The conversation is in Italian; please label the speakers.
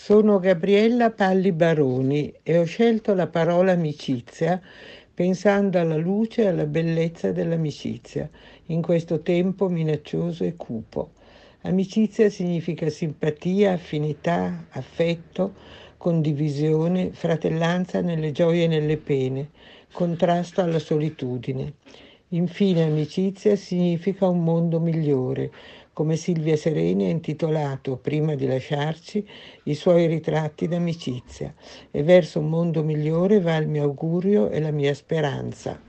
Speaker 1: Sono Gabriella Palli Baroni e ho scelto la parola amicizia pensando alla luce e alla bellezza dell'amicizia in questo tempo minaccioso e cupo. Amicizia significa simpatia, affinità, affetto, condivisione, fratellanza nelle gioie e nelle pene, contrasto alla solitudine. Infine amicizia significa un mondo migliore, come Silvia Sereni ha intitolato, prima di lasciarci, i suoi ritratti d'amicizia. E verso un mondo migliore va il mio augurio e la mia speranza.